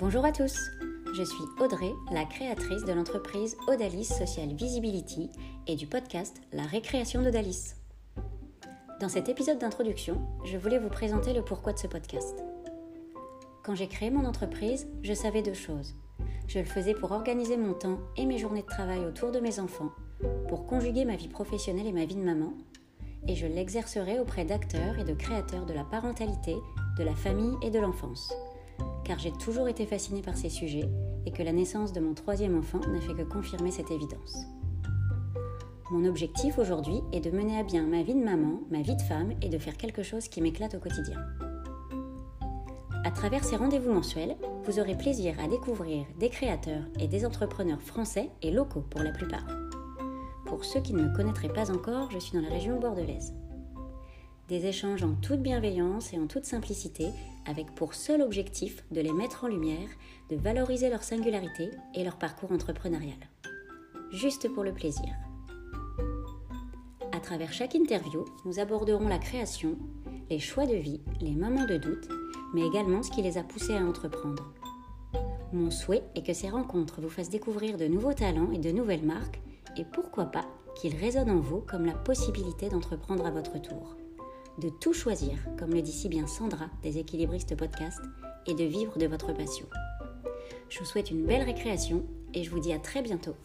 Bonjour à tous, je suis Audrey, la créatrice de l'entreprise Odalis Social Visibility et du podcast La récréation d'Odalis. Dans cet épisode d'introduction, je voulais vous présenter le pourquoi de ce podcast. Quand j'ai créé mon entreprise, je savais deux choses. Je le faisais pour organiser mon temps et mes journées de travail autour de mes enfants, pour conjuguer ma vie professionnelle et ma vie de maman, et je l'exercerai auprès d'acteurs et de créateurs de la parentalité, de la famille et de l'enfance. Car j'ai toujours été fascinée par ces sujets et que la naissance de mon troisième enfant n'a fait que confirmer cette évidence. Mon objectif aujourd'hui est de mener à bien ma vie de maman, ma vie de femme et de faire quelque chose qui m'éclate au quotidien. À travers ces rendez-vous mensuels, vous aurez plaisir à découvrir des créateurs et des entrepreneurs français et locaux pour la plupart. Pour ceux qui ne me connaîtraient pas encore, je suis dans la région bordelaise. Des échanges en toute bienveillance et en toute simplicité, avec pour seul objectif de les mettre en lumière, de valoriser leur singularité et leur parcours entrepreneurial. Juste pour le plaisir. À travers chaque interview, nous aborderons la création, les choix de vie, les moments de doute, mais également ce qui les a poussés à entreprendre. Mon souhait est que ces rencontres vous fassent découvrir de nouveaux talents et de nouvelles marques et pourquoi pas qu'il résonne en vous comme la possibilité d'entreprendre à votre tour. De tout choisir, comme le dit si bien Sandra des équilibristes podcast, et de vivre de votre passion. Je vous souhaite une belle récréation et je vous dis à très bientôt